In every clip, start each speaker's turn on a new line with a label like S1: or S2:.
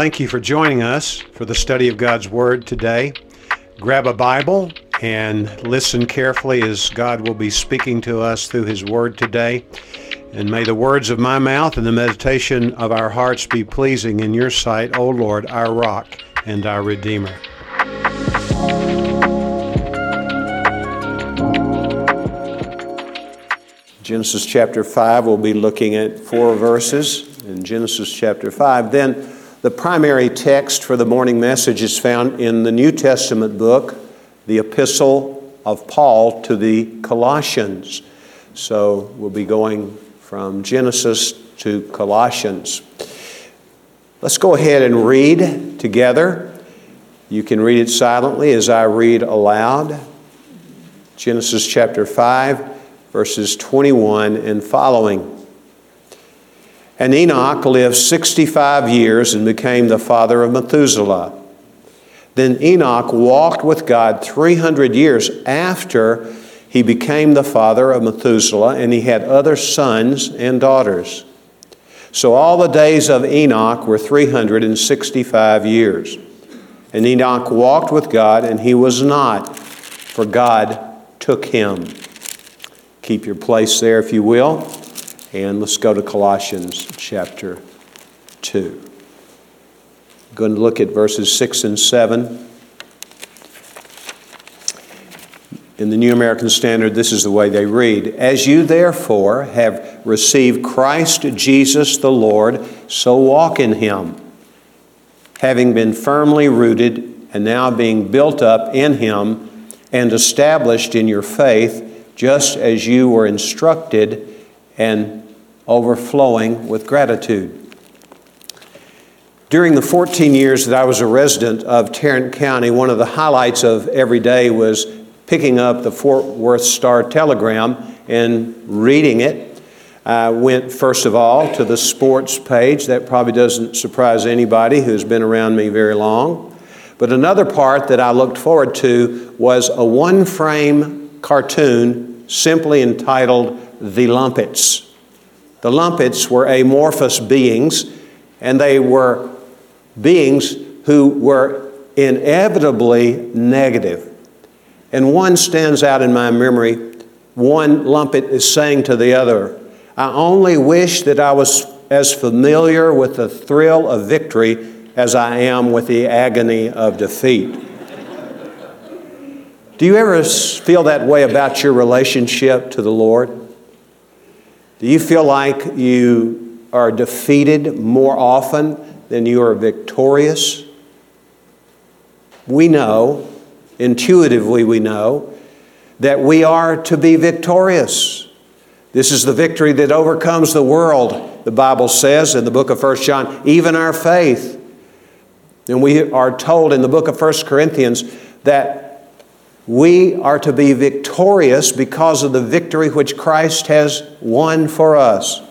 S1: Thank you for joining us for the study of God's Word today. Grab a Bible and listen carefully as God will be speaking to us through His Word today. And may the words of my mouth and the meditation of our hearts be pleasing in your sight, O Lord, our rock and our Redeemer. Genesis chapter 5, we'll be looking at four verses in Genesis chapter 5. Then the primary text for the morning message is found in the New Testament book, the Epistle of Paul to the Colossians. So we'll be going from Genesis to Colossians. Let's go ahead and read together. You can read it silently as I read aloud. Genesis chapter 5 verses 21 and following. And Enoch lived 65 years and became the father of Methuselah. Then Enoch walked with God 300 years after he became the father of Methuselah, and he had other sons and daughters. So all the days of Enoch were 365 years. And Enoch walked with God, and he was not, for God took him. Keep your place there, if you will. And let's go to Colossians chapter 2. I'm going to look at verses 6 and 7. In the New American Standard, this is the way they read As you therefore have received Christ Jesus the Lord, so walk in him, having been firmly rooted and now being built up in him and established in your faith just as you were instructed and overflowing with gratitude. During the 14 years that I was a resident of Tarrant County, one of the highlights of every day was picking up the Fort Worth Star Telegram and reading it. I went, first of all, to the sports page. That probably doesn't surprise anybody who's been around me very long. But another part that I looked forward to was a one frame cartoon simply entitled The Lumpets. The Lumpets were amorphous beings, and they were beings who were inevitably negative. And one stands out in my memory. One Lumpet is saying to the other, I only wish that I was as familiar with the thrill of victory as I am with the agony of defeat. Do you ever feel that way about your relationship to the Lord? Do you feel like you are defeated more often than you are victorious? We know, intuitively, we know that we are to be victorious. This is the victory that overcomes the world, the Bible says in the book of 1 John, even our faith. And we are told in the book of 1 Corinthians that we are to be victorious because of the victory which Christ has won for us.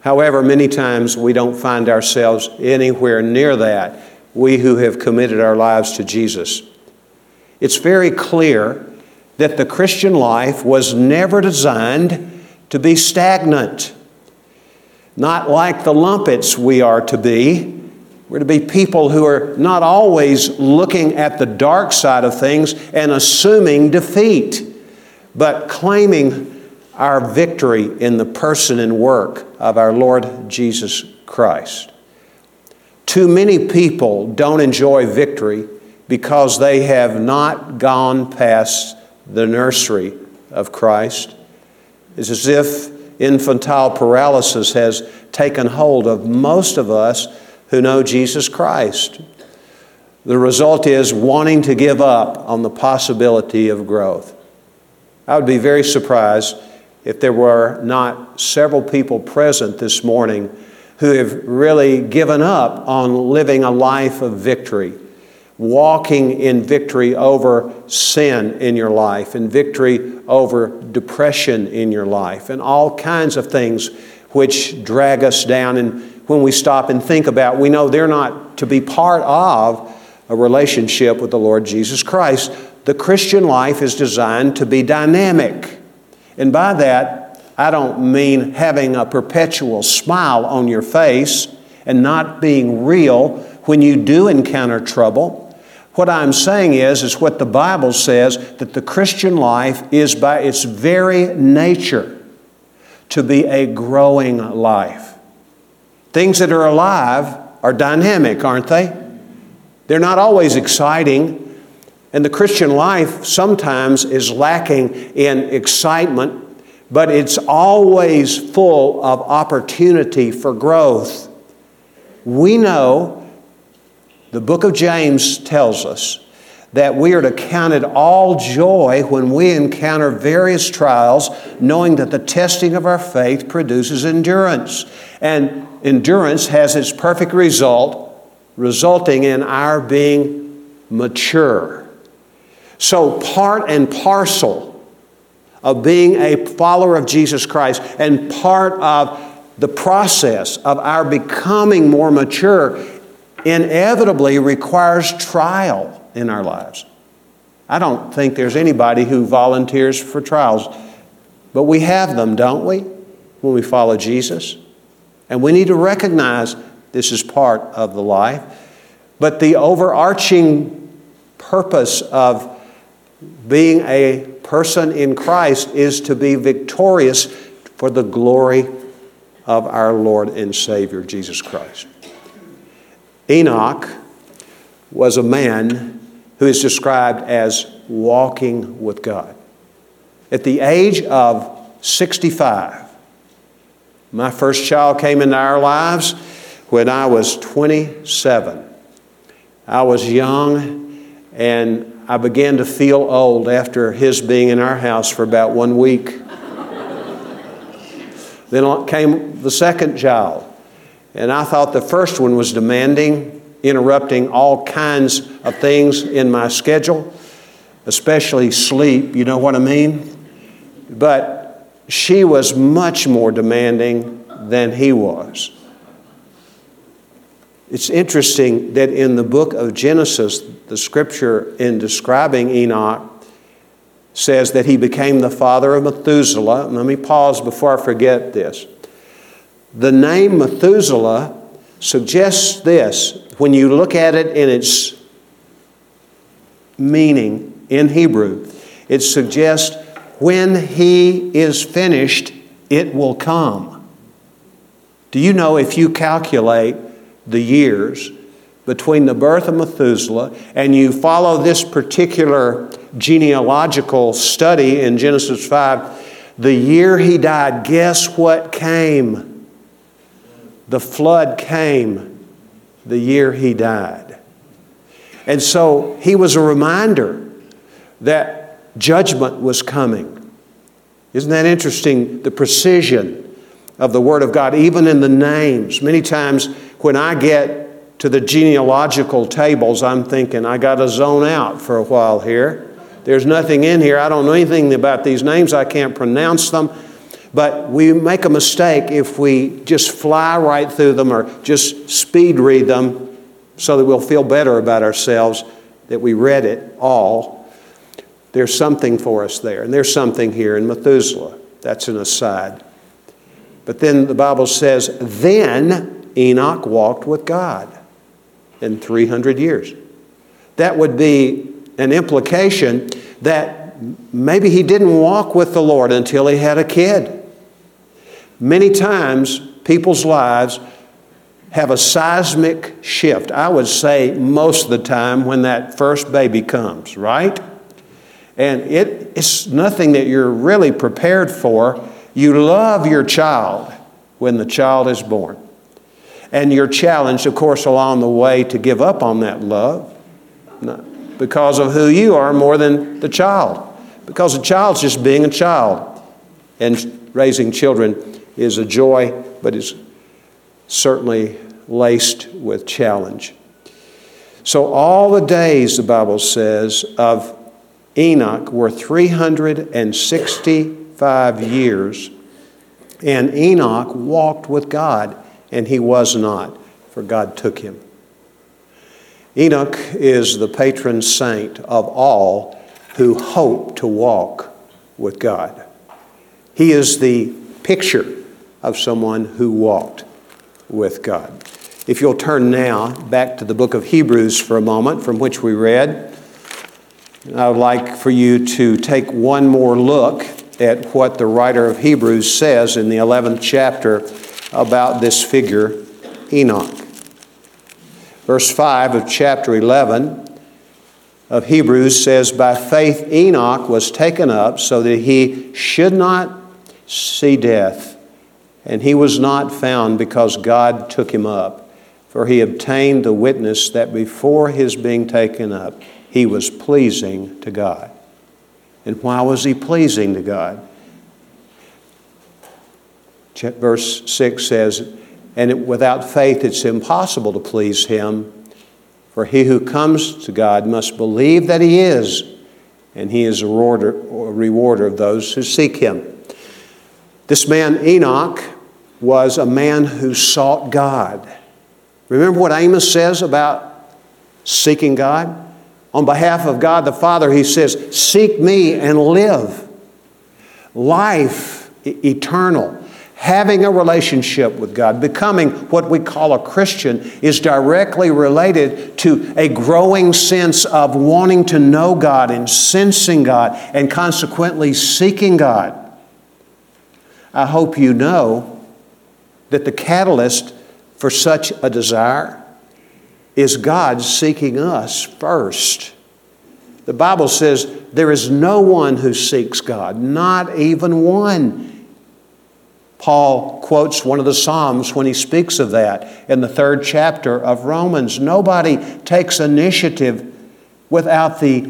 S1: However, many times we don't find ourselves anywhere near that, we who have committed our lives to Jesus. It's very clear that the Christian life was never designed to be stagnant. Not like the lumpets we are to be, we're to be people who are not always looking at the dark side of things and assuming defeat, but claiming our victory in the person and work of our Lord Jesus Christ. Too many people don't enjoy victory because they have not gone past the nursery of Christ. It's as if infantile paralysis has taken hold of most of us who know Jesus Christ. The result is wanting to give up on the possibility of growth. I would be very surprised if there were not several people present this morning who have really given up on living a life of victory, walking in victory over sin in your life, and victory over depression in your life, and all kinds of things which drag us down and when we stop and think about, we know they're not to be part of a relationship with the Lord Jesus Christ. The Christian life is designed to be dynamic. And by that, I don't mean having a perpetual smile on your face and not being real when you do encounter trouble. What I'm saying is, is what the Bible says that the Christian life is by its very nature to be a growing life. Things that are alive are dynamic, aren't they? They're not always exciting. And the Christian life sometimes is lacking in excitement, but it's always full of opportunity for growth. We know the book of James tells us that we are to count it all joy when we encounter various trials, knowing that the testing of our faith produces endurance. And endurance has its perfect result, resulting in our being mature. So, part and parcel of being a follower of Jesus Christ and part of the process of our becoming more mature inevitably requires trial in our lives. I don't think there's anybody who volunteers for trials, but we have them, don't we, when we follow Jesus? And we need to recognize this is part of the life. But the overarching purpose of being a person in Christ is to be victorious for the glory of our Lord and Savior, Jesus Christ. Enoch was a man who is described as walking with God. At the age of 65, my first child came into our lives when I was 27. I was young and I began to feel old after his being in our house for about one week. then came the second child. And I thought the first one was demanding, interrupting all kinds of things in my schedule, especially sleep, you know what I mean? But she was much more demanding than he was. It's interesting that in the book of Genesis, the scripture in describing Enoch says that he became the father of Methuselah. Let me pause before I forget this. The name Methuselah suggests this when you look at it in its meaning in Hebrew. It suggests when he is finished, it will come. Do you know if you calculate the years between the birth of Methuselah and you follow this particular genealogical study in Genesis 5, the year he died, guess what came? The flood came the year he died. And so he was a reminder that judgment was coming. Isn't that interesting? The precision of the Word of God, even in the names. Many times when I get to the genealogical tables, I'm thinking, I got to zone out for a while here. There's nothing in here. I don't know anything about these names. I can't pronounce them. But we make a mistake if we just fly right through them or just speed read them so that we'll feel better about ourselves that we read it all. There's something for us there, and there's something here in Methuselah. That's an aside. But then the Bible says, then Enoch walked with God in 300 years. That would be an implication that maybe he didn't walk with the Lord until he had a kid. Many times, people's lives have a seismic shift. I would say most of the time when that first baby comes, right? And it, it's nothing that you're really prepared for. You love your child when the child is born. And you're challenged, of course, along the way to give up on that love because of who you are more than the child. Because the child's just being a child. And raising children is a joy, but is certainly laced with challenge. So, all the days, the Bible says, of Enoch were 365 years, and Enoch walked with God, and he was not, for God took him. Enoch is the patron saint of all who hope to walk with God. He is the picture of someone who walked with God. If you'll turn now back to the book of Hebrews for a moment, from which we read, I would like for you to take one more look at what the writer of Hebrews says in the 11th chapter about this figure, Enoch. Verse 5 of chapter 11 of Hebrews says, By faith Enoch was taken up so that he should not see death, and he was not found because God took him up. For he obtained the witness that before his being taken up, he was pleasing to God. And why was he pleasing to God? Verse 6 says, And it, without faith it's impossible to please him, for he who comes to God must believe that he is, and he is a rewarder of those who seek him. This man, Enoch, was a man who sought God. Remember what Amos says about seeking God? On behalf of God the Father, he says, Seek me and live. Life eternal having a relationship with God, becoming what we call a Christian, is directly related to a growing sense of wanting to know God and sensing God and consequently seeking God. I hope you know that the catalyst for such a desire is God seeking us first. The Bible says there is no one who seeks God, not even one. Paul quotes one of the Psalms when he speaks of that in the third chapter of Romans. Nobody takes initiative without the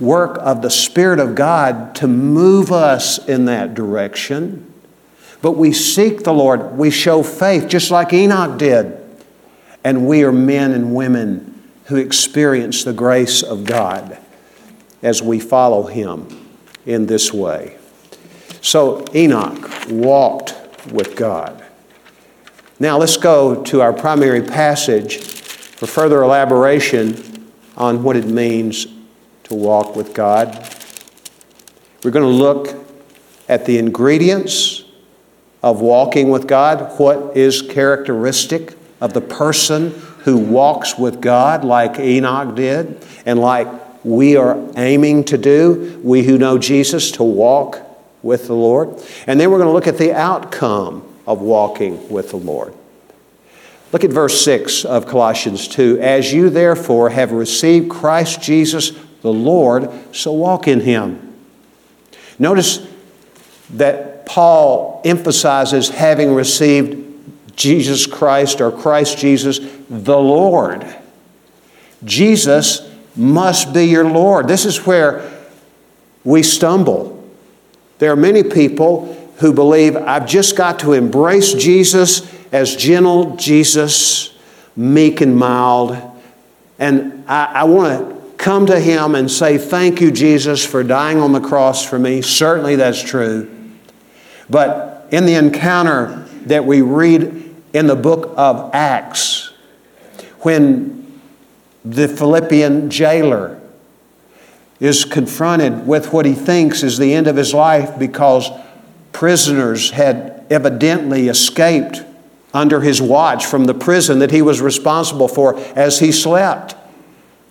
S1: work of the Spirit of God to move us in that direction. But we seek the Lord, we show faith, just like Enoch did. And we are men and women who experience the grace of God as we follow Him in this way. So Enoch walked with God. Now let's go to our primary passage for further elaboration on what it means to walk with God. We're going to look at the ingredients of walking with God, what is characteristic of the person who walks with God like Enoch did and like we are aiming to do, we who know Jesus, to walk with the Lord. And then we're going to look at the outcome of walking with the Lord. Look at verse 6 of Colossians 2. As you therefore have received Christ Jesus the Lord, so walk in him. Notice that Paul emphasizes having received Jesus Christ or Christ Jesus the Lord. Jesus must be your Lord. This is where we stumble. There are many people who believe I've just got to embrace Jesus as gentle Jesus, meek and mild, and I, I want to come to Him and say, Thank you, Jesus, for dying on the cross for me. Certainly that's true. But in the encounter that we read in the book of Acts, when the Philippian jailer is confronted with what he thinks is the end of his life because prisoners had evidently escaped under his watch from the prison that he was responsible for as he slept.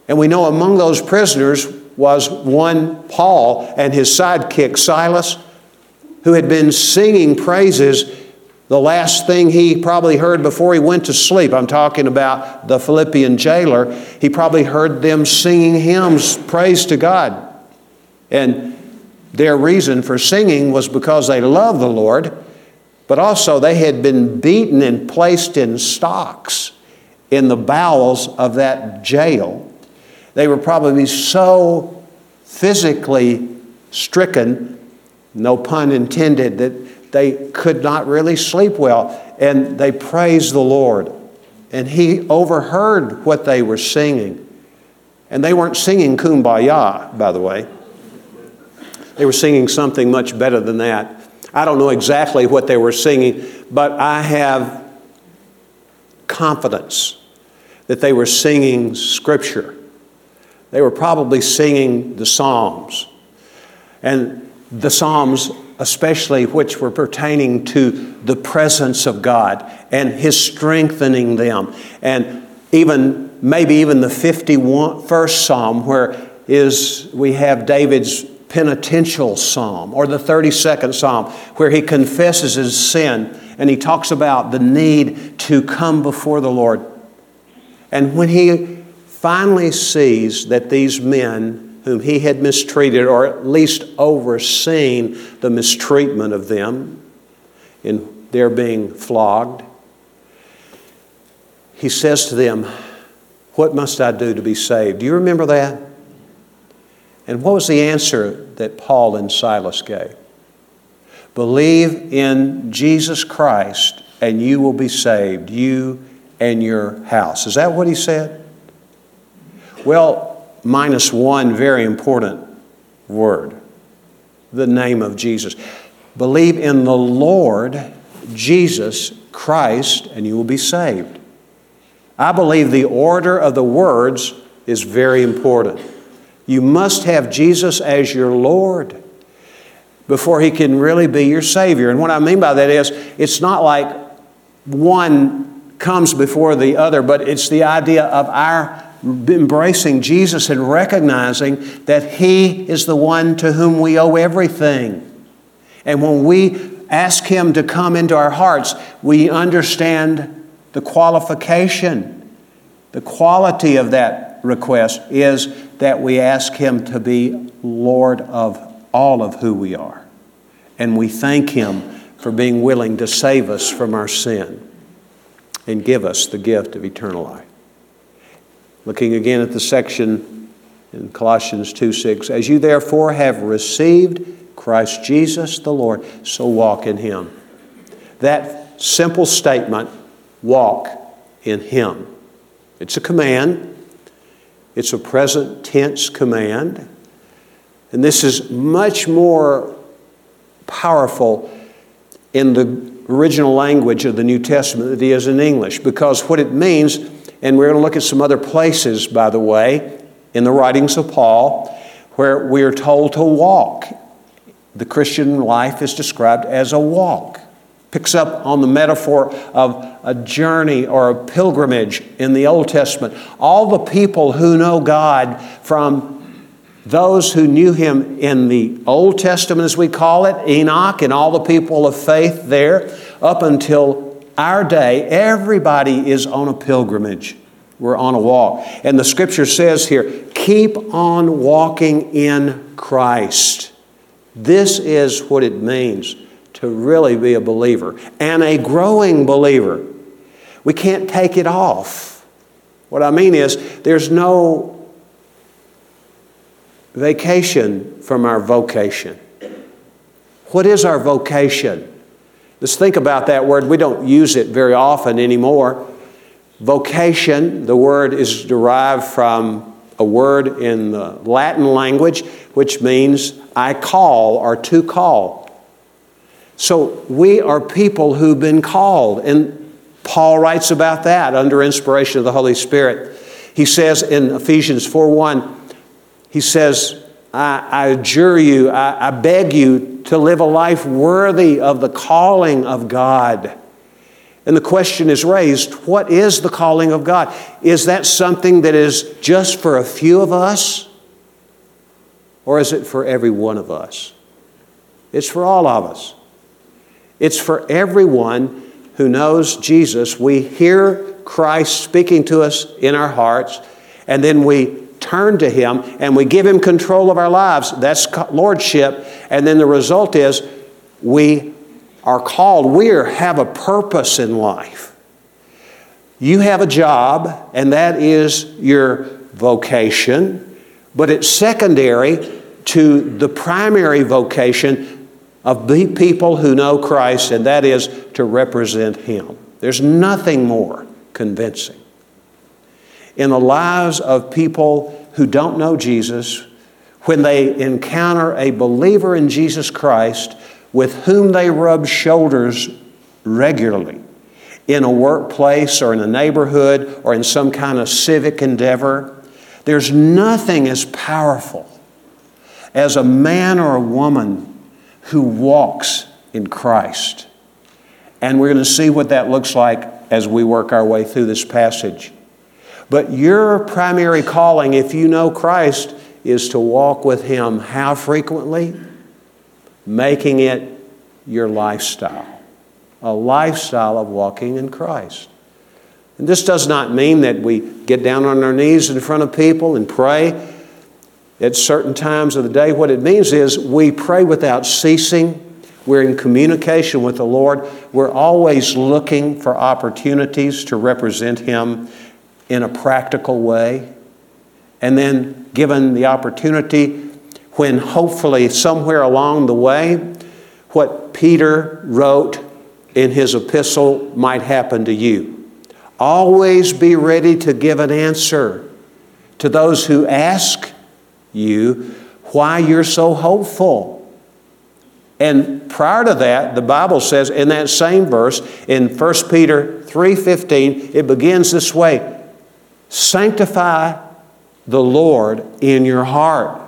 S1: And we know among those prisoners was one Paul and his sidekick Silas, who had been singing praises the last thing he probably heard before he went to sleep, I'm talking about the Philippian jailer, he probably heard them singing hymns, praise to God. And their reason for singing was because they loved the Lord, but also they had been beaten and placed in stocks in the bowels of that jail. They were probably so physically stricken, no pun intended, that they could not really sleep well. And they praised the Lord. And he overheard what they were singing. And they weren't singing kumbaya, by the way. They were singing something much better than that. I don't know exactly what they were singing, but I have confidence that they were singing Scripture. They were probably singing the Psalms. And the Psalms especially which were pertaining to the presence of God and His strengthening them. And even, maybe even the 51st Psalm, where is, we have David's penitential psalm, or the 32nd Psalm, where he confesses his sin and he talks about the need to come before the Lord. And when he finally sees that these men whom he had mistreated, or at least overseen the mistreatment of them in their being flogged, he says to them, What must I do to be saved? Do you remember that? And what was the answer that Paul and Silas gave? Believe in Jesus Christ and you will be saved, you and your house. Is that what he said? Well, minus one very important word the name of Jesus. Believe in the Lord Jesus Christ and you will be saved. I believe the order of the words is very important. You must have Jesus as your Lord before he can really be your Savior. And what I mean by that is, it's not like one comes before the other, but it's the idea of our embracing Jesus and recognizing that He is the one to whom we owe everything. And when we ask Him to come into our hearts, we understand the qualification, the quality of that request is that we ask Him to be Lord of all of who we are. And we thank Him for being willing to save us from our sin and give us the gift of eternal life. Looking again at the section in Colossians 2 6, as you therefore have received Christ Jesus the Lord, so walk in Him. That simple statement, walk in Him. It's a command, it's a present tense command. And this is much more powerful in the original language of the New Testament than it is in English because what it means, and we're going to look at some other places, by the way, in the writings of Paul, where we are told to walk. The Christian life is described as a walk picks up on the metaphor of a journey or a pilgrimage in the Old Testament. All the people who know God from those who knew him in the Old Testament, as we call it, Enoch and all the people of faith there, up until our day, everybody is on a pilgrimage. We're on a walk. And the scripture says here, keep on walking in Christ. This is what it means to really be a believer and a growing believer. We can't take it off. What I mean is, there's no vacation from our vocation. What is our vocation? Let's think about that word. We don't use it very often anymore. Vocation, the word is derived from a word in the Latin language which means I call or to call. So we are people who've been called. And Paul writes about that under inspiration of the Holy Spirit. He says in Ephesians 4 1, he says, I, I adjure you, I, I beg you to live a life worthy of the calling of God. And the question is raised what is the calling of God? Is that something that is just for a few of us? Or is it for every one of us? It's for all of us. It's for everyone who knows Jesus. We hear Christ speaking to us in our hearts, and then we turn to Him and we give Him control of our lives. That's lordship. And then the result is we are called, we are, have a purpose in life. You have a job, and that is your vocation, but it's secondary to the primary vocation of the people who know Christ, and that is to represent Him. There's nothing more convincing. In the lives of people who don't know Jesus, when they encounter a believer in Jesus Christ with whom they rub shoulders regularly in a workplace or in a neighborhood or in some kind of civic endeavor, there's nothing as powerful as a man or a woman who walks in Christ. And we're going to see what that looks like as we work our way through this passage. But your primary calling, if you know Christ, is to walk with Him how frequently? Making it your lifestyle. A lifestyle of walking in Christ. And this does not mean that we get down on our knees in front of people and pray at certain times of the day. What it means is we pray without ceasing. We're in communication with the Lord. We're always looking for opportunities to represent Him in a practical way. And then, given the opportunity, when hopefully somewhere along the way, what Peter wrote in his epistle might happen to you. Always be ready to give an answer to those who ask you why you're so hopeful. And prior to that, the Bible says in that same verse in 1 Peter 3:15, it begins this way: Sanctify the Lord in your heart.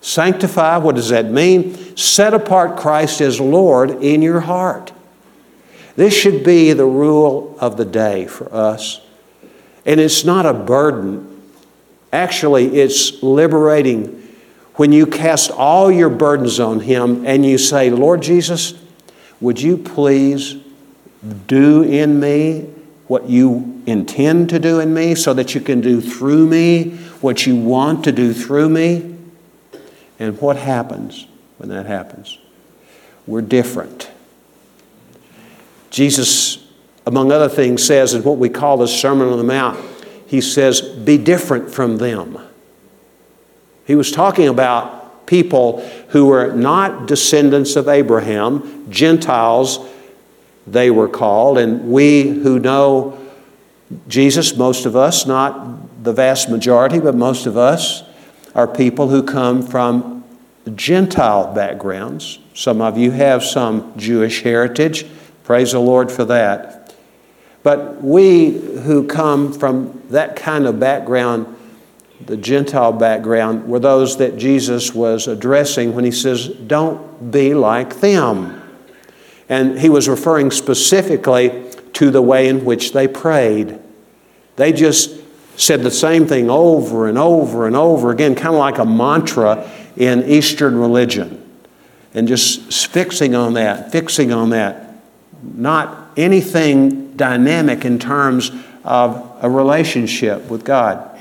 S1: Sanctify, what does that mean? Set apart Christ as Lord in your heart. This should be the rule of the day for us. And it's not a burden. Actually, it's liberating when you cast all your burdens on Him and you say, Lord Jesus, would you please do in me what you intend to do in me so that you can do through me what you want to do through me? And what happens when that happens? We're different. Jesus, among other things, says in what we call the Sermon on the Mount, He says, Be different from them. He was talking about people who were not descendants of Abraham, Gentiles, they were called, and we who know Jesus, most of us, not the vast majority, but most of us, are people who come from Gentile backgrounds. Some of you have some Jewish heritage. Praise the Lord for that. But we who come from that kind of background, the Gentile background, were those that Jesus was addressing when he says, Don't be like them. And he was referring specifically to the way in which they prayed. They just said the same thing over and over and over again, kind of like a mantra in Eastern religion. And just fixing on that, fixing on that not anything dynamic in terms of a relationship with God.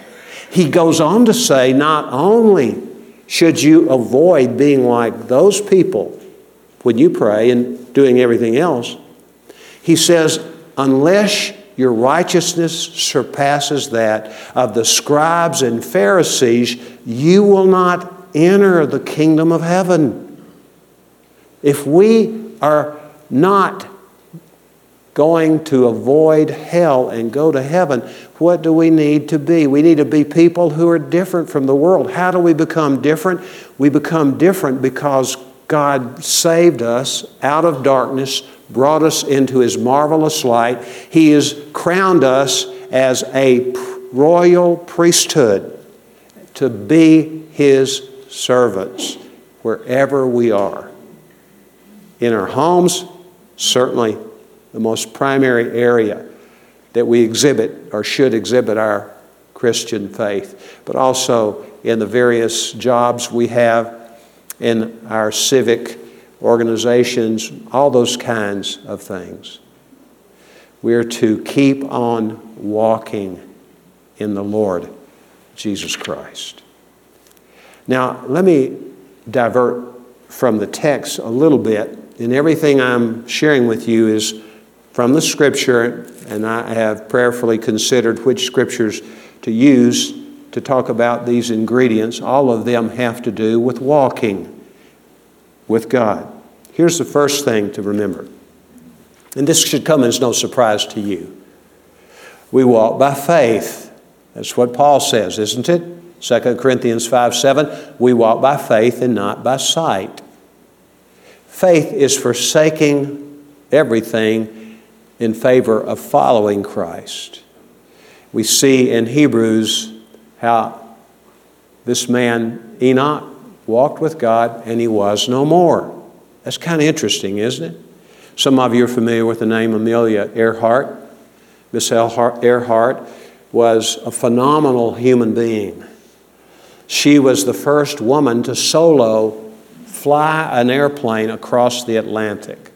S1: He goes on to say, not only should you avoid being like those people when you pray and doing everything else, he says, unless your righteousness surpasses that of the scribes and Pharisees, you will not enter the kingdom of heaven. If we are not going to avoid hell and go to heaven, what do we need to be? We need to be people who are different from the world. How do we become different? We become different because God saved us out of darkness, brought us into His marvelous light. He has crowned us as a royal priesthood to be His servants wherever we are. In our homes, certainly the most primary area that we exhibit or should exhibit our Christian faith, but also in the various jobs we have in our civic organizations, all those kinds of things. We're to keep on walking in the Lord Jesus Christ. Now, let me divert from the text a little bit, and everything I'm sharing with you is from the scripture, and I have prayerfully considered which scriptures to use to talk about these ingredients. All of them have to do with walking with God. Here's the first thing to remember, and this should come as no surprise to you. We walk by faith. That's what Paul says, isn't it? 2 Corinthians 5 7. We walk by faith and not by sight. Faith is forsaking everything in favor of following Christ. We see in Hebrews how this man, Enoch, walked with God, and he was no more. That's kind of interesting, isn't it? Some of you are familiar with the name Amelia Earhart. Miss Earhart was a phenomenal human being. She was the first woman to solo fly an airplane across the Atlantic.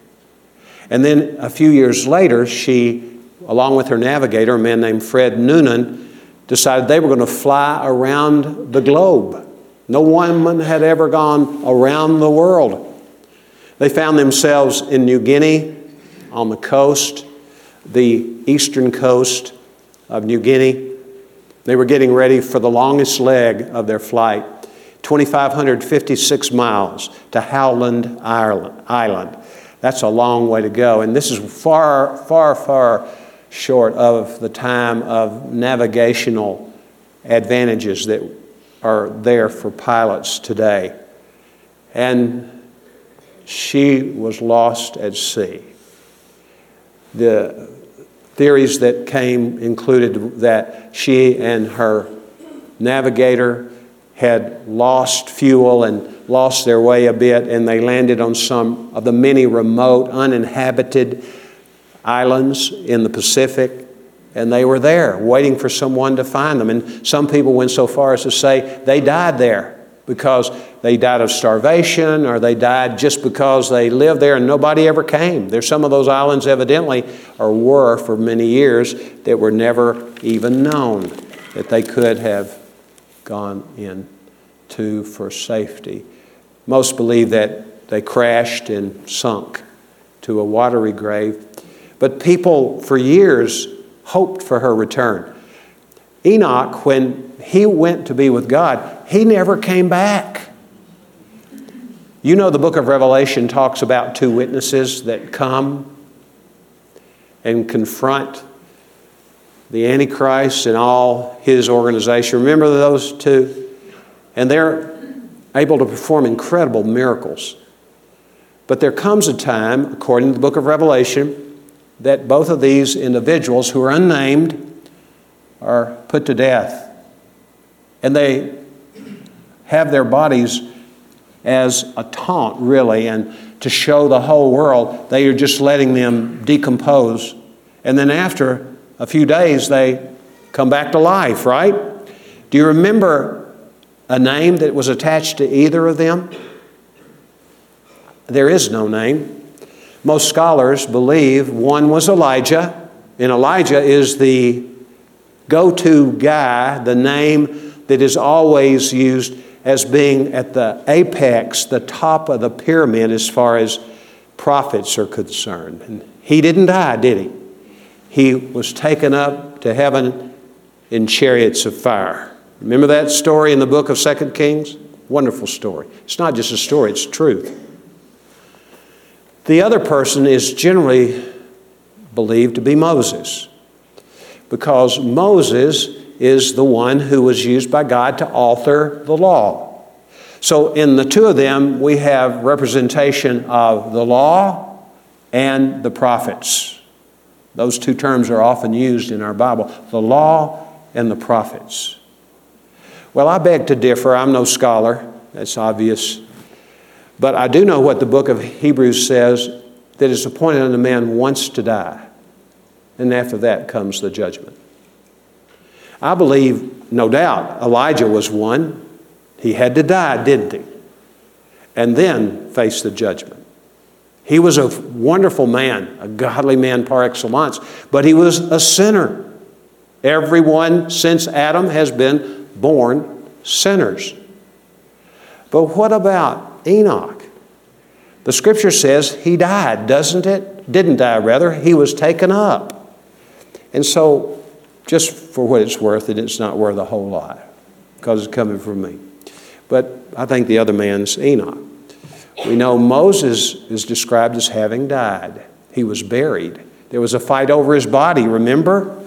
S1: And then a few years later, she, along with her navigator, a man named Fred Noonan, decided they were going to fly around the globe. No woman had ever gone around the world. They found themselves in New Guinea on the coast, the eastern coast of New Guinea. They were getting ready for the longest leg of their flight 2,556 miles to Howland Island. That's a long way to go. And this is far, far, far short of the time of navigational advantages that are there for pilots today. And she was lost at sea. The theories that came included that she and her navigator had lost fuel and lost their way a bit, and they landed on some of the many remote, uninhabited islands in the Pacific, and they were there waiting for someone to find them. And some people went so far as to say they died there because they died of starvation or they died just because they lived there and nobody ever came. There's some of those islands, evidently, or were for many years, that were never even known that they could have gone in to for safety. Most believe that they crashed and sunk to a watery grave. But people for years hoped for her return. Enoch, when he went to be with God, he never came back. You know, the book of Revelation talks about two witnesses that come and confront the Antichrist and all his organization. Remember those two? And they're able to perform incredible miracles. But there comes a time, according to the book of Revelation, that both of these individuals who are unnamed are put to death. And they have their bodies as a taunt, really, and to show the whole world they are just letting them decompose. And then after a few days, they come back to life, right? Do you remember a name that was attached to either of them? There is no name. Most scholars believe one was Elijah, and Elijah is the go to guy, the name that is always used as being at the apex, the top of the pyramid as far as prophets are concerned. And he didn't die, did he? He was taken up to heaven in chariots of fire. Remember that story in the book of Second Kings? Wonderful story. It's not just a story, it's truth. The other person is generally believed to be Moses because Moses is the one who was used by God to author the law. So, in the two of them, we have representation of the law and the prophets. Those two terms are often used in our Bible the law and the prophets. Well, I beg to differ. I'm no scholar, that's obvious. But I do know what the book of Hebrews says that it's appointed unto man once to die, and after that comes the judgment. I believe, no doubt, Elijah was one. He had to die, didn't he? And then face the judgment. He was a wonderful man, a godly man par excellence, but he was a sinner. Everyone since Adam has been born sinners. But what about Enoch? The scripture says he died, doesn't it? Didn't die, rather. He was taken up. And so just for what it's worth, and it's not worth a whole lot because it's coming from me. But I think the other man's Enoch. We know Moses is described as having died. He was buried. There was a fight over his body, remember?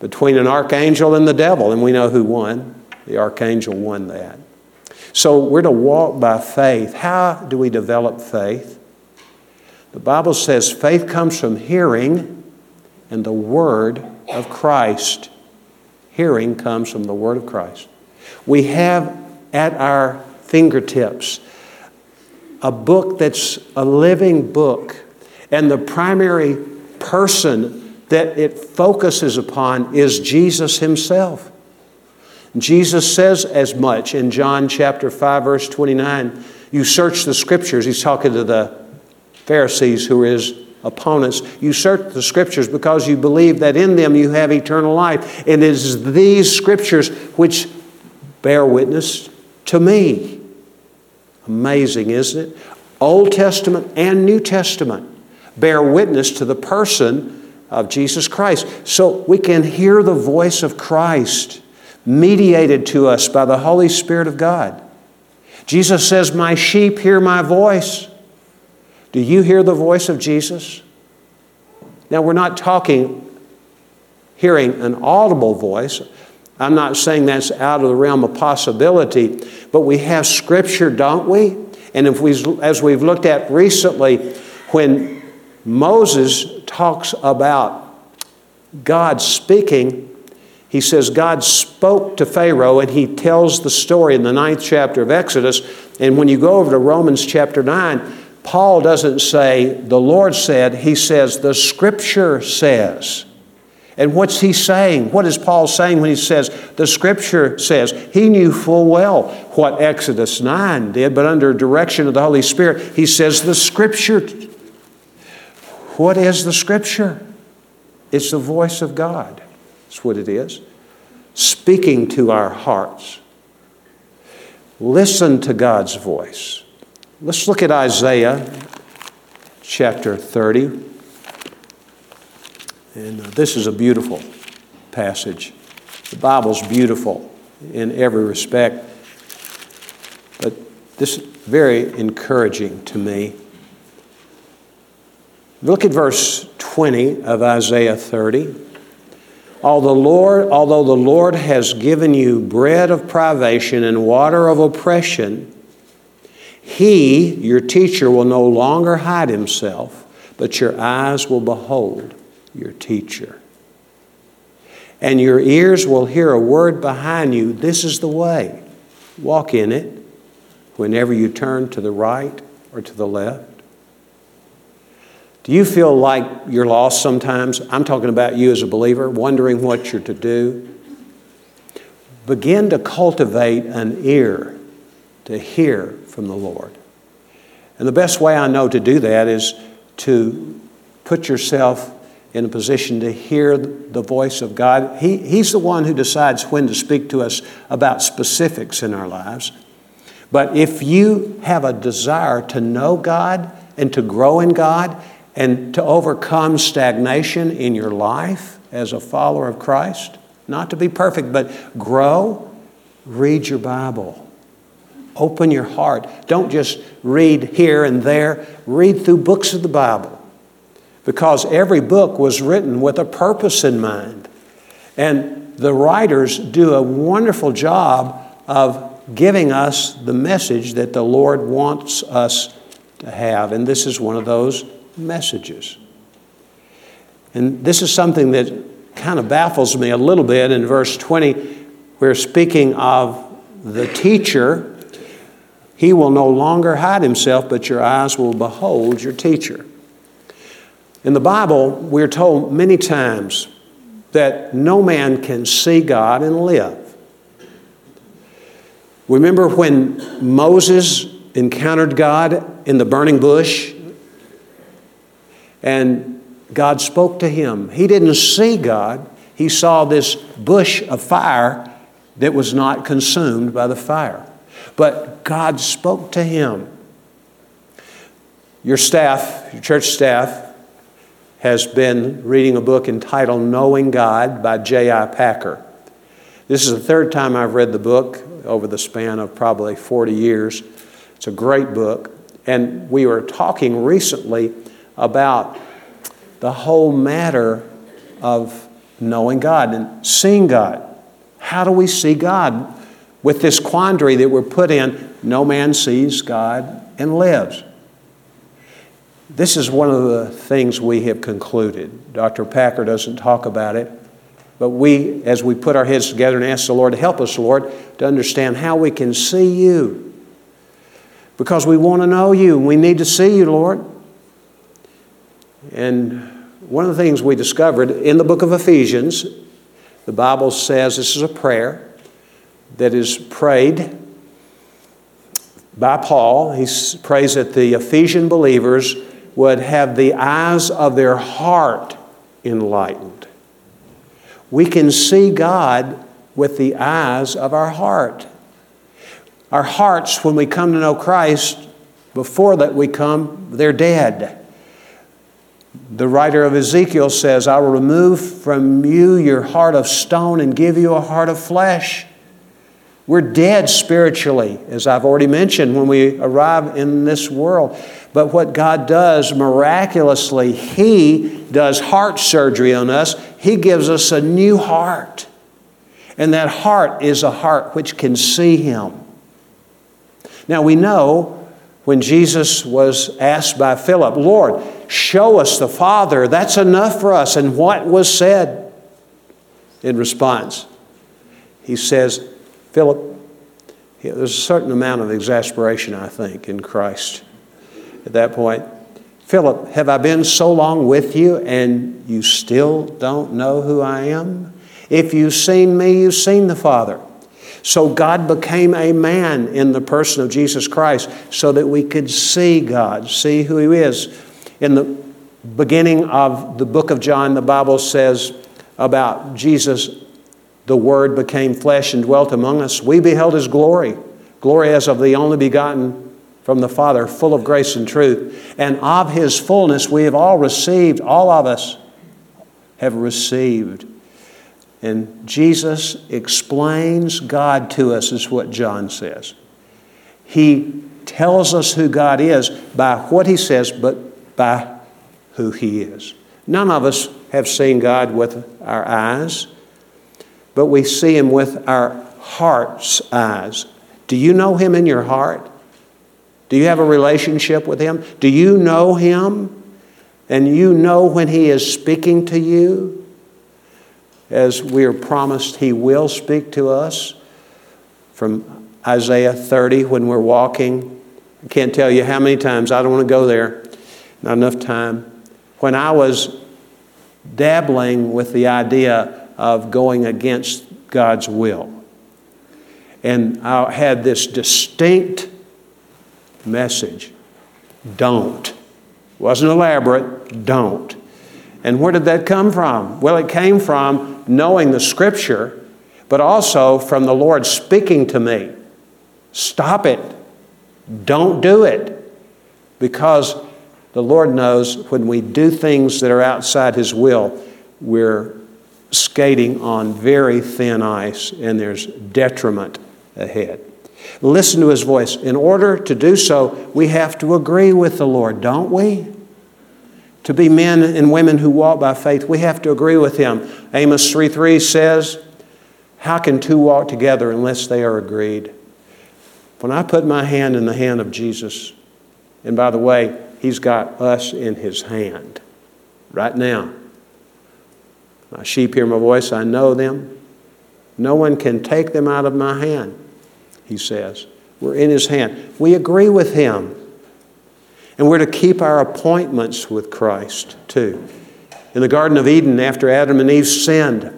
S1: Between an archangel and the devil, and we know who won. The archangel won that. So we're to walk by faith. How do we develop faith? The Bible says faith comes from hearing and the word of Christ. Hearing comes from the Word of Christ. We have at our fingertips. A book that's a living book. And the primary person that it focuses upon is Jesus Himself. Jesus says as much in John chapter 5, verse 29. You search the scriptures. He's talking to the Pharisees who are his opponents. You search the scriptures because you believe that in them you have eternal life. And it is these scriptures which bear witness to me. Amazing, isn't it? Old Testament and New Testament bear witness to the person of Jesus Christ. So we can hear the voice of Christ mediated to us by the Holy Spirit of God. Jesus says, My sheep hear my voice. Do you hear the voice of Jesus? Now, we're not talking hearing an audible voice. I'm not saying that's out of the realm of possibility, but we have Scripture, don't we? And if we, as we've looked at recently, when Moses talks about God speaking, he says God spoke to Pharaoh, and he tells the story in the ninth chapter of Exodus. And when you go over to Romans chapter 9, Paul doesn't say, the Lord said, he says, the scripture says. And what's he saying? What is Paul saying when he says, the scripture says? He knew full well what Exodus 9 did, but under direction of the Holy Spirit, he says, the scripture. What is the scripture? It's the voice of God. That's what it is. Speaking to our hearts. Listen to God's voice. Let's look at Isaiah chapter 30. And uh, this is a beautiful passage. The Bible's beautiful in every respect, but this is very encouraging to me. Look at verse 20 of Isaiah 30. Although, Lord, although the Lord has given you bread of privation and water of oppression, He, your teacher, will no longer hide Himself, but your eyes will behold your teacher. And your ears will hear a word behind you. This is the way. Walk in it whenever you turn to the right or to the left. Do you feel like you're lost sometimes? I'm talking about you as a believer, wondering what you're to do. Begin to cultivate an ear to hear from the Lord. And the best way I know to do that is to put yourself in a position to hear the voice of God. He, he's the one who decides when to speak to us about specifics in our lives. But if you have a desire to know God and to grow in God, and to overcome stagnation in your life as a follower of Christ. Not to be perfect, but grow, read your Bible. Open your heart. Don't just read here and there, read through books of the Bible. Because every book was written with a purpose in mind. And the writers do a wonderful job of giving us the message that the Lord wants us to have. And this is one of those messages. And this is something that kind of baffles me a little bit in verse 20. We're speaking of the teacher. He will no longer hide himself, but your eyes will behold your teacher. In the Bible, we're told many times that no man can see God and live. Remember when Moses encountered God in the burning bush and God spoke to him. He didn't see God, he saw this bush of fire that was not consumed by the fire. But God spoke to him. Your staff, your church staff, has been reading a book entitled Knowing God by J.I. Packer. This is the third time I've read the book over the span of probably 40 years. It's a great book. And we were talking recently about the whole matter of knowing God and seeing God. How do we see God? With this quandary that we're put in, no man sees God and lives. This is one of the things we have concluded. Dr. Packer doesn't talk about it, but we, as we put our heads together and ask the Lord to help us, Lord, to understand how we can see you because we want to know you and we need to see you, Lord. And one of the things we discovered in the book of Ephesians, the Bible says this is a prayer that is prayed by Paul. He prays that the Ephesian believers would have the eyes of their heart enlightened. We can see God with the eyes of our heart. Our hearts, when we come to know Christ, before that we come, they're dead. The writer of Ezekiel says, I will remove from you your heart of stone and give you a heart of flesh. We're dead spiritually, as I've already mentioned, when we arrive in this world. But what God does miraculously, He does heart surgery on us. He gives us a new heart. And that heart is a heart which can see Him. Now we know when Jesus was asked by Philip, Lord, show us the Father, that's enough for us. And what was said in response? He says, Philip, there's a certain amount of exasperation, I think, in Christ at that point. Philip, have I been so long with you and you still don't know who I am? If you've seen me, you've seen the Father. So God became a man in the person of Jesus Christ so that we could see God, see who He is. In the beginning of the book of John, the Bible says about Jesus the Word became flesh and dwelt among us. We beheld His glory, glory as of the only begotten from the Father, full of grace and truth. And of His fullness we have all received, all of us have received. And Jesus explains God to us, is what John says. He tells us who God is by what He says, but by who He is. None of us have seen God with our eyes but we see Him with our heart's eyes. Do you know Him in your heart? Do you have a relationship with Him? Do you know Him? And you know when He is speaking to you? As we are promised, He will speak to us from Isaiah 30 when we're walking. I can't tell you how many times, I don't want to go there, not enough time. When I was dabbling with the idea of going against God's will. And I had this distinct message don't. Wasn't elaborate, don't. And where did that come from? Well, it came from knowing the Scripture, but also from the Lord speaking to me. Stop it. Don't do it. Because the Lord knows when we do things that are outside His will, we're skating on very thin ice and there's detriment ahead. Listen to his voice. In order to do so, we have to agree with the Lord, don't we? To be men and women who walk by faith, we have to agree with him. Amos 3 3 says, How can two walk together unless they are agreed? When I put my hand in the hand of Jesus, and by the way, he's got us in his hand right now. My sheep hear my voice, I know them. No one can take them out of my hand, he says. We're in his hand. We agree with him. And we're to keep our appointments with Christ, too. In the Garden of Eden, after Adam and Eve sinned,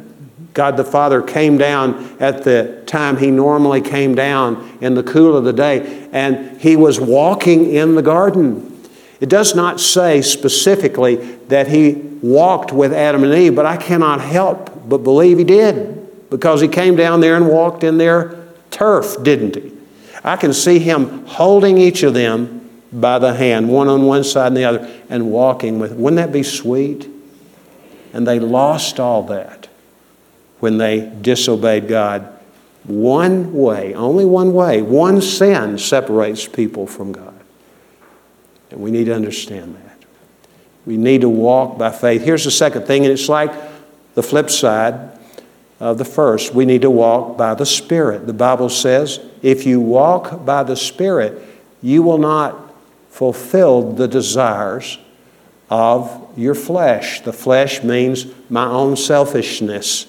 S1: God the Father came down at the time He normally came down in the cool of the day, and He was walking in the garden. It does not say specifically that he walked with Adam and Eve, but I cannot help but believe he did because he came down there and walked in their turf, didn't he? I can see him holding each of them by the hand, one on one side and the other, and walking with. Wouldn't that be sweet? And they lost all that when they disobeyed God. One way, only one way, one sin separates people from God. And we need to understand that. We need to walk by faith. Here's the second thing, and it's like the flip side of the first. We need to walk by the Spirit. The Bible says, if you walk by the Spirit, you will not fulfill the desires of your flesh. The flesh means my own selfishness,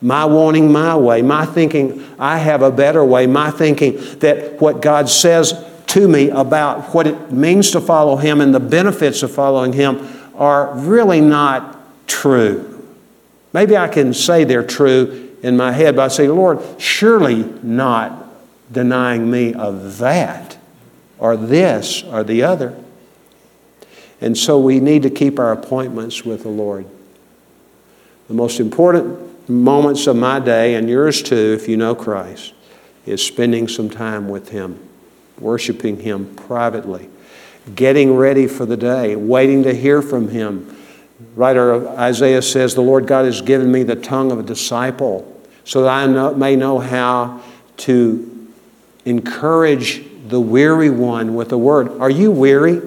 S1: my wanting my way, my thinking I have a better way, my thinking that what God says to me about what it means to follow Him and the benefits of following Him are really not true. Maybe I can say they're true in my head, but I say, Lord, surely not denying me of that or this or the other. And so we need to keep our appointments with the Lord. The most important moments of my day, and yours too, if you know Christ, is spending some time with Him, worshiping Him privately, getting ready for the day, waiting to hear from Him. Writer Isaiah says, The Lord God has given me the tongue of a disciple so that I know, may know how to encourage the weary one with the word. Are you weary?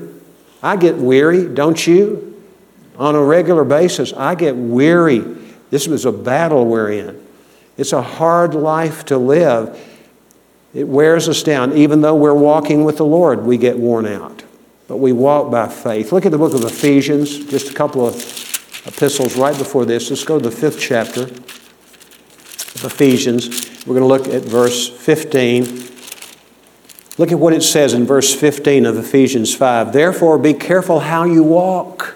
S1: I get weary, don't you? On a regular basis, I get weary. This was a battle we're in. It's a hard life to live. It wears us down. Even though we're walking with the Lord, we get worn out. But we walk by faith. Look at the book of Ephesians, just a couple of epistles right before this. Let's go to the fifth chapter of Ephesians. We're going to look at verse 15. Look at what it says in verse 15 of Ephesians 5. Therefore, be careful how you walk,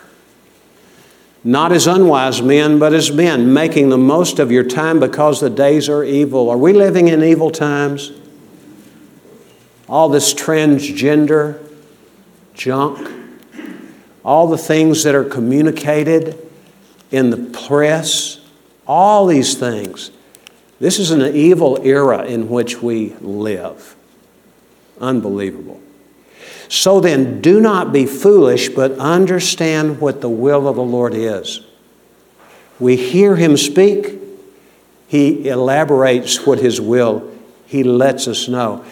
S1: not as unwise men, but as men, making the most of your time because the days are evil. Are we living in evil times? All this transgender junk, all the things that are communicated in the press, all these things. This is an evil era in which we live. Unbelievable. So then, do not be foolish, but understand what the will of the Lord is. We hear Him speak, He elaborates what His will, He lets us know.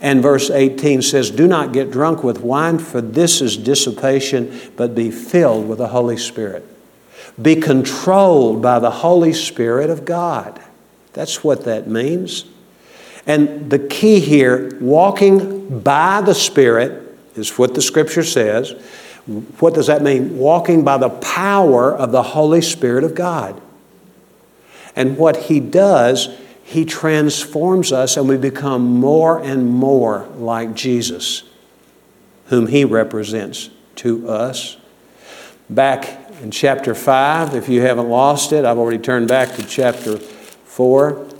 S1: And verse 18 says, Do not get drunk with wine, for this is dissipation, but be filled with the Holy Spirit. Be controlled by the Holy Spirit of God. That's what that means. And the key here, walking by the Spirit, is what the Scripture says. What does that mean? Walking by the power of the Holy Spirit of God. And what He does, He transforms us and we become more and more like Jesus, whom He represents to us. Back in chapter 5, if you haven't lost it, I've already turned back to chapter 4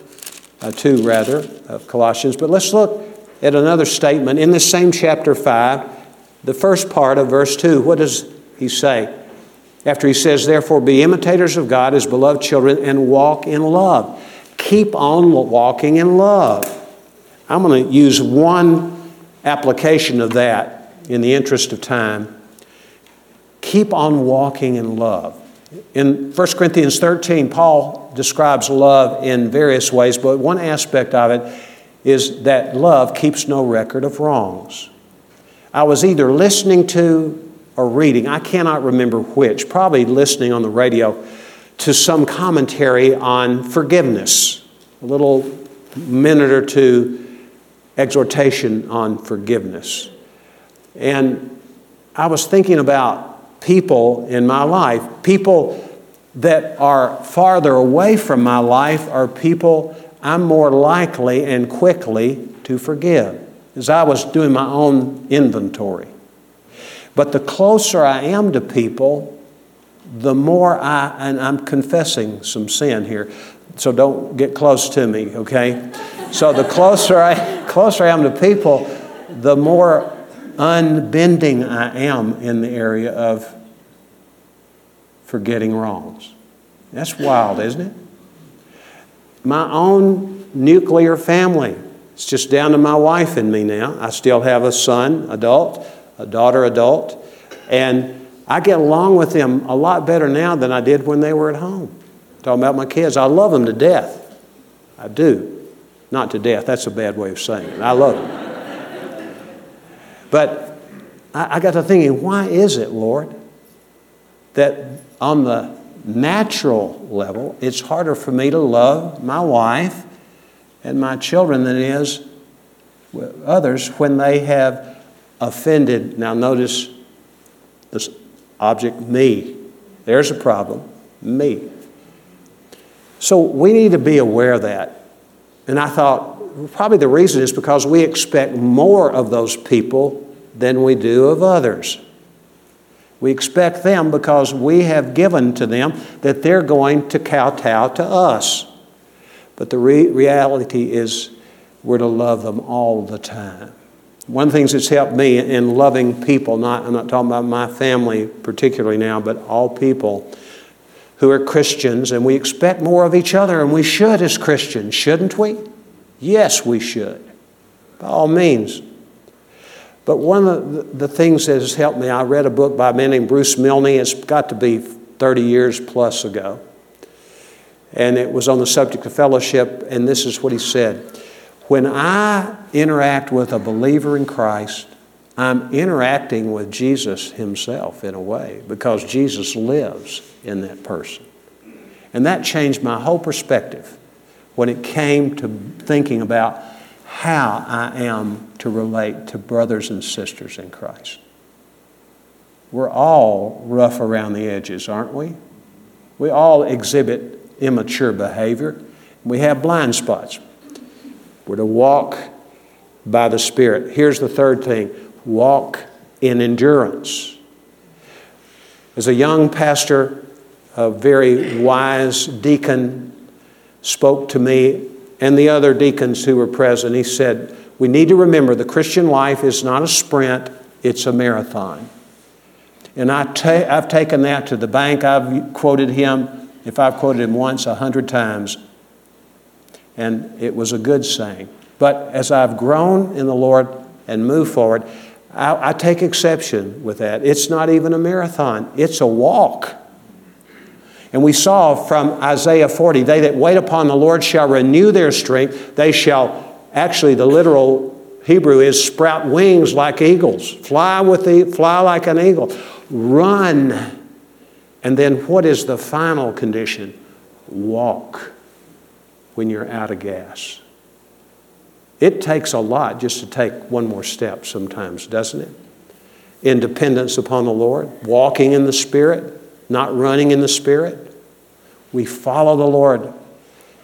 S1: uh, 2 rather, of Colossians. But let's look at another statement in the same chapter 5, the first part of verse 2. What does he say? After he says, Therefore, be imitators of God as beloved children and walk in love. Keep on walking in love. I'm going to use one application of that in the interest of time. Keep on walking in love. In 1 Corinthians 13, Paul describes love in various ways, but one aspect of it is that love keeps no record of wrongs. I was either listening to or reading, I cannot remember which, probably listening on the radio to some commentary on forgiveness, a little minute or two exhortation on forgiveness. And I was thinking about people in my life. People that are farther away from my life are people I'm more likely and quickly to forgive, as I was doing my own inventory. But the closer I am to people, the more I, and I'm confessing some sin here, so don't get close to me, okay? So the closer I, closer I am to people, the more unbending I am in the area of forgetting wrongs. That's wild, isn't it? My own nuclear family. It's just down to my wife and me now. I still have a son, adult, a daughter, adult, and I get along with them a lot better now than I did when they were at home. Talking about my kids, I love them to death. I do. Not to death, that's a bad way of saying it. I love them. But I, I got to thinking, why is it, Lord, that on the natural level, it's harder for me to love my wife and my children than it is with others when they have offended. Now, notice this object, me. There's a problem, me. So we need to be aware of that. And I thought, probably the reason is because we expect more of those people than we do of others. We expect them because we have given to them that they're going to kowtow to us. But the re- reality is we're to love them all the time. One of the things that's helped me in loving people, not, I'm not talking about my family particularly now, but all people who are Christians, and we expect more of each other, and we should as Christians, shouldn't we? Yes, we should, by all means. But one of the things that has helped me, I read a book by a man named Bruce Milne. It's got to be 30 years plus ago. And it was on the subject of fellowship, and this is what he said when I interact with a believer in Christ, I'm interacting with Jesus himself in a way because Jesus lives in that person. And that changed my whole perspective when it came to thinking about how I am to relate to brothers and sisters in Christ. We're all rough around the edges, aren't we? We all exhibit immature behavior. We have blind spots. We're to walk by the Spirit. Here's the third thing walk in endurance. As a young pastor, a very wise deacon spoke to me and the other deacons who were present. He said, We need to remember the Christian life is not a sprint, it's a marathon. And I ta- I've taken that to the bank. I've quoted him, if I've quoted him once, a hundred times and it was a good saying. But as I've grown in the Lord and moved forward, I, I take exception with that. It's not even a marathon, it's a walk. And we saw from Isaiah 40 they that wait upon the Lord shall renew their strength. They shall, actually, the literal Hebrew is sprout wings like eagles, fly, with the, fly like an eagle, run. And then what is the final condition? Walk when you're out of gas. It takes a lot just to take one more step sometimes, doesn't it? Independence upon the Lord, walking in the Spirit, not running in the Spirit. We follow the Lord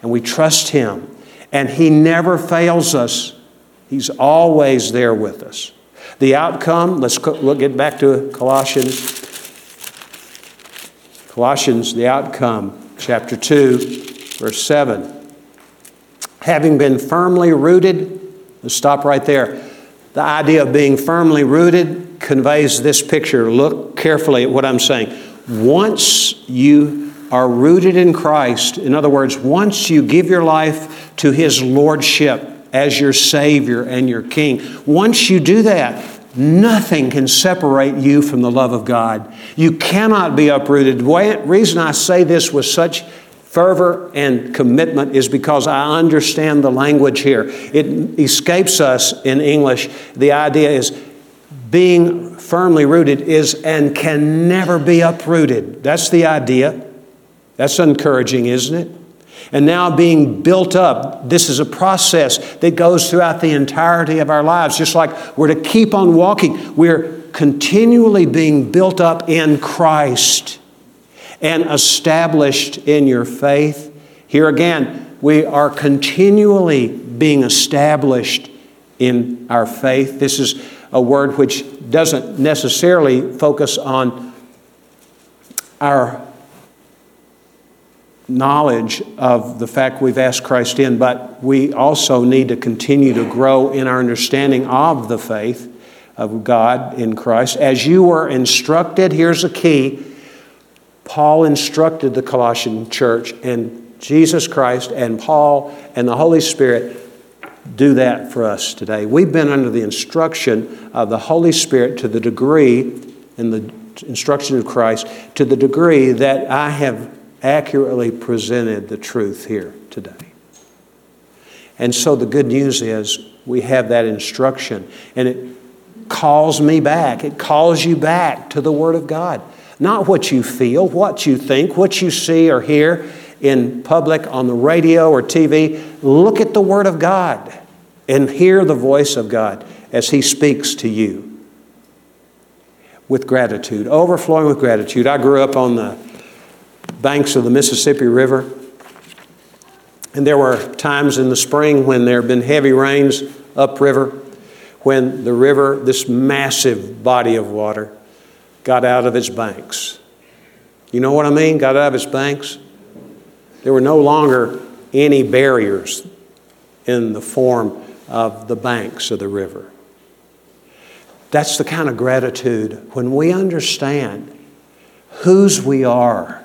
S1: and we trust Him, and He never fails us. He's always there with us. The outcome, let's look, get back to Colossians. Colossians, the outcome, chapter 2, verse 7 having been firmly rooted, let's stop right there. The idea of being firmly rooted conveys this picture. Look carefully at what I'm saying. Once you are rooted in Christ, in other words, once you give your life to His Lordship as your Savior and your King, once you do that, Nothing can separate you from the love of God. You cannot be uprooted. The reason I say this with such fervor and commitment is because I understand the language here. It escapes us in English. The idea is being firmly rooted is and can never be uprooted. That's the idea. That's encouraging, isn't it? And now being built up, this is a process that goes throughout the entirety of our lives. Just like we're to keep on walking, we're continually being built up in Christ and established in your faith. Here again, we are continually being established in our faith. This is a word which doesn't necessarily focus on our knowledge of the fact we've asked Christ in, but we also need to continue to grow in our understanding of the faith of God in Christ. As you were instructed, here's a key Paul instructed the Colossian church, and Jesus Christ and Paul and the Holy Spirit do that for us today. We've been under the instruction of the Holy Spirit to the degree, in the instruction of Christ, to the degree that I have accurately presented the truth here today. And so the good news is we have that instruction, and it calls me back. It calls you back to the Word of God. Not what you feel, what you think, what you see or hear in public, on the radio or TV. Look at the Word of God and hear the voice of God as He speaks to you with gratitude, overflowing with gratitude. I grew up on the banks of the Mississippi River, And there were times in the spring when there had been heavy rains upriver, when the river, this massive body of water, got out of its banks. You know what I mean? Got out of its banks? There were no longer any barriers in the form of the banks of the river. That's the kind of gratitude when we understand whose we are.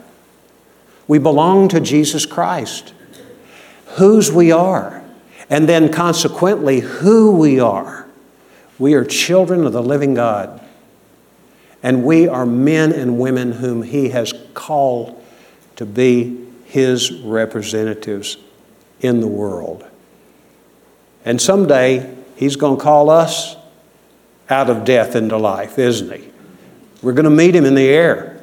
S1: We belong to Jesus Christ, whose we are, and then consequently who we are. We are children of the living God, and we are men and women whom He has called to be His representatives in the world. And someday He's going to call us out of death into life, isn't He? We're going to meet Him in the air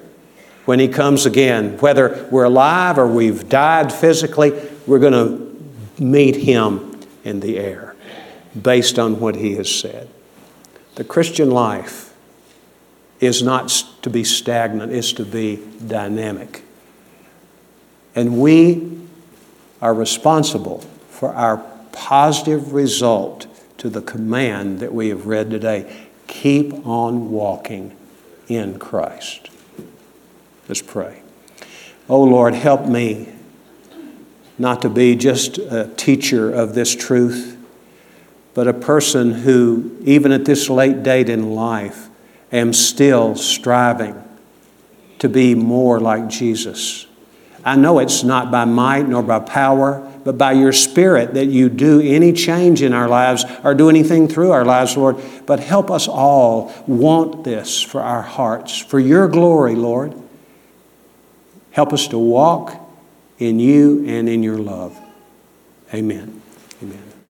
S1: when He comes again. Whether we're alive or we've died physically, we're going to meet Him in the air based on what He has said. The Christian life is not to be stagnant, it's to be dynamic. And we are responsible for our positive result to the command that we have read today keep on walking in Christ. Let's pray. Oh Lord, help me not to be just a teacher of this truth, but a person who, even at this late date in life, am still striving to be more like Jesus. I know it's not by might nor by power, but by your Spirit that you do any change in our lives or do anything through our lives, Lord. But help us all want this for our hearts, for your glory, Lord. Help us to walk in you and in your love. Amen.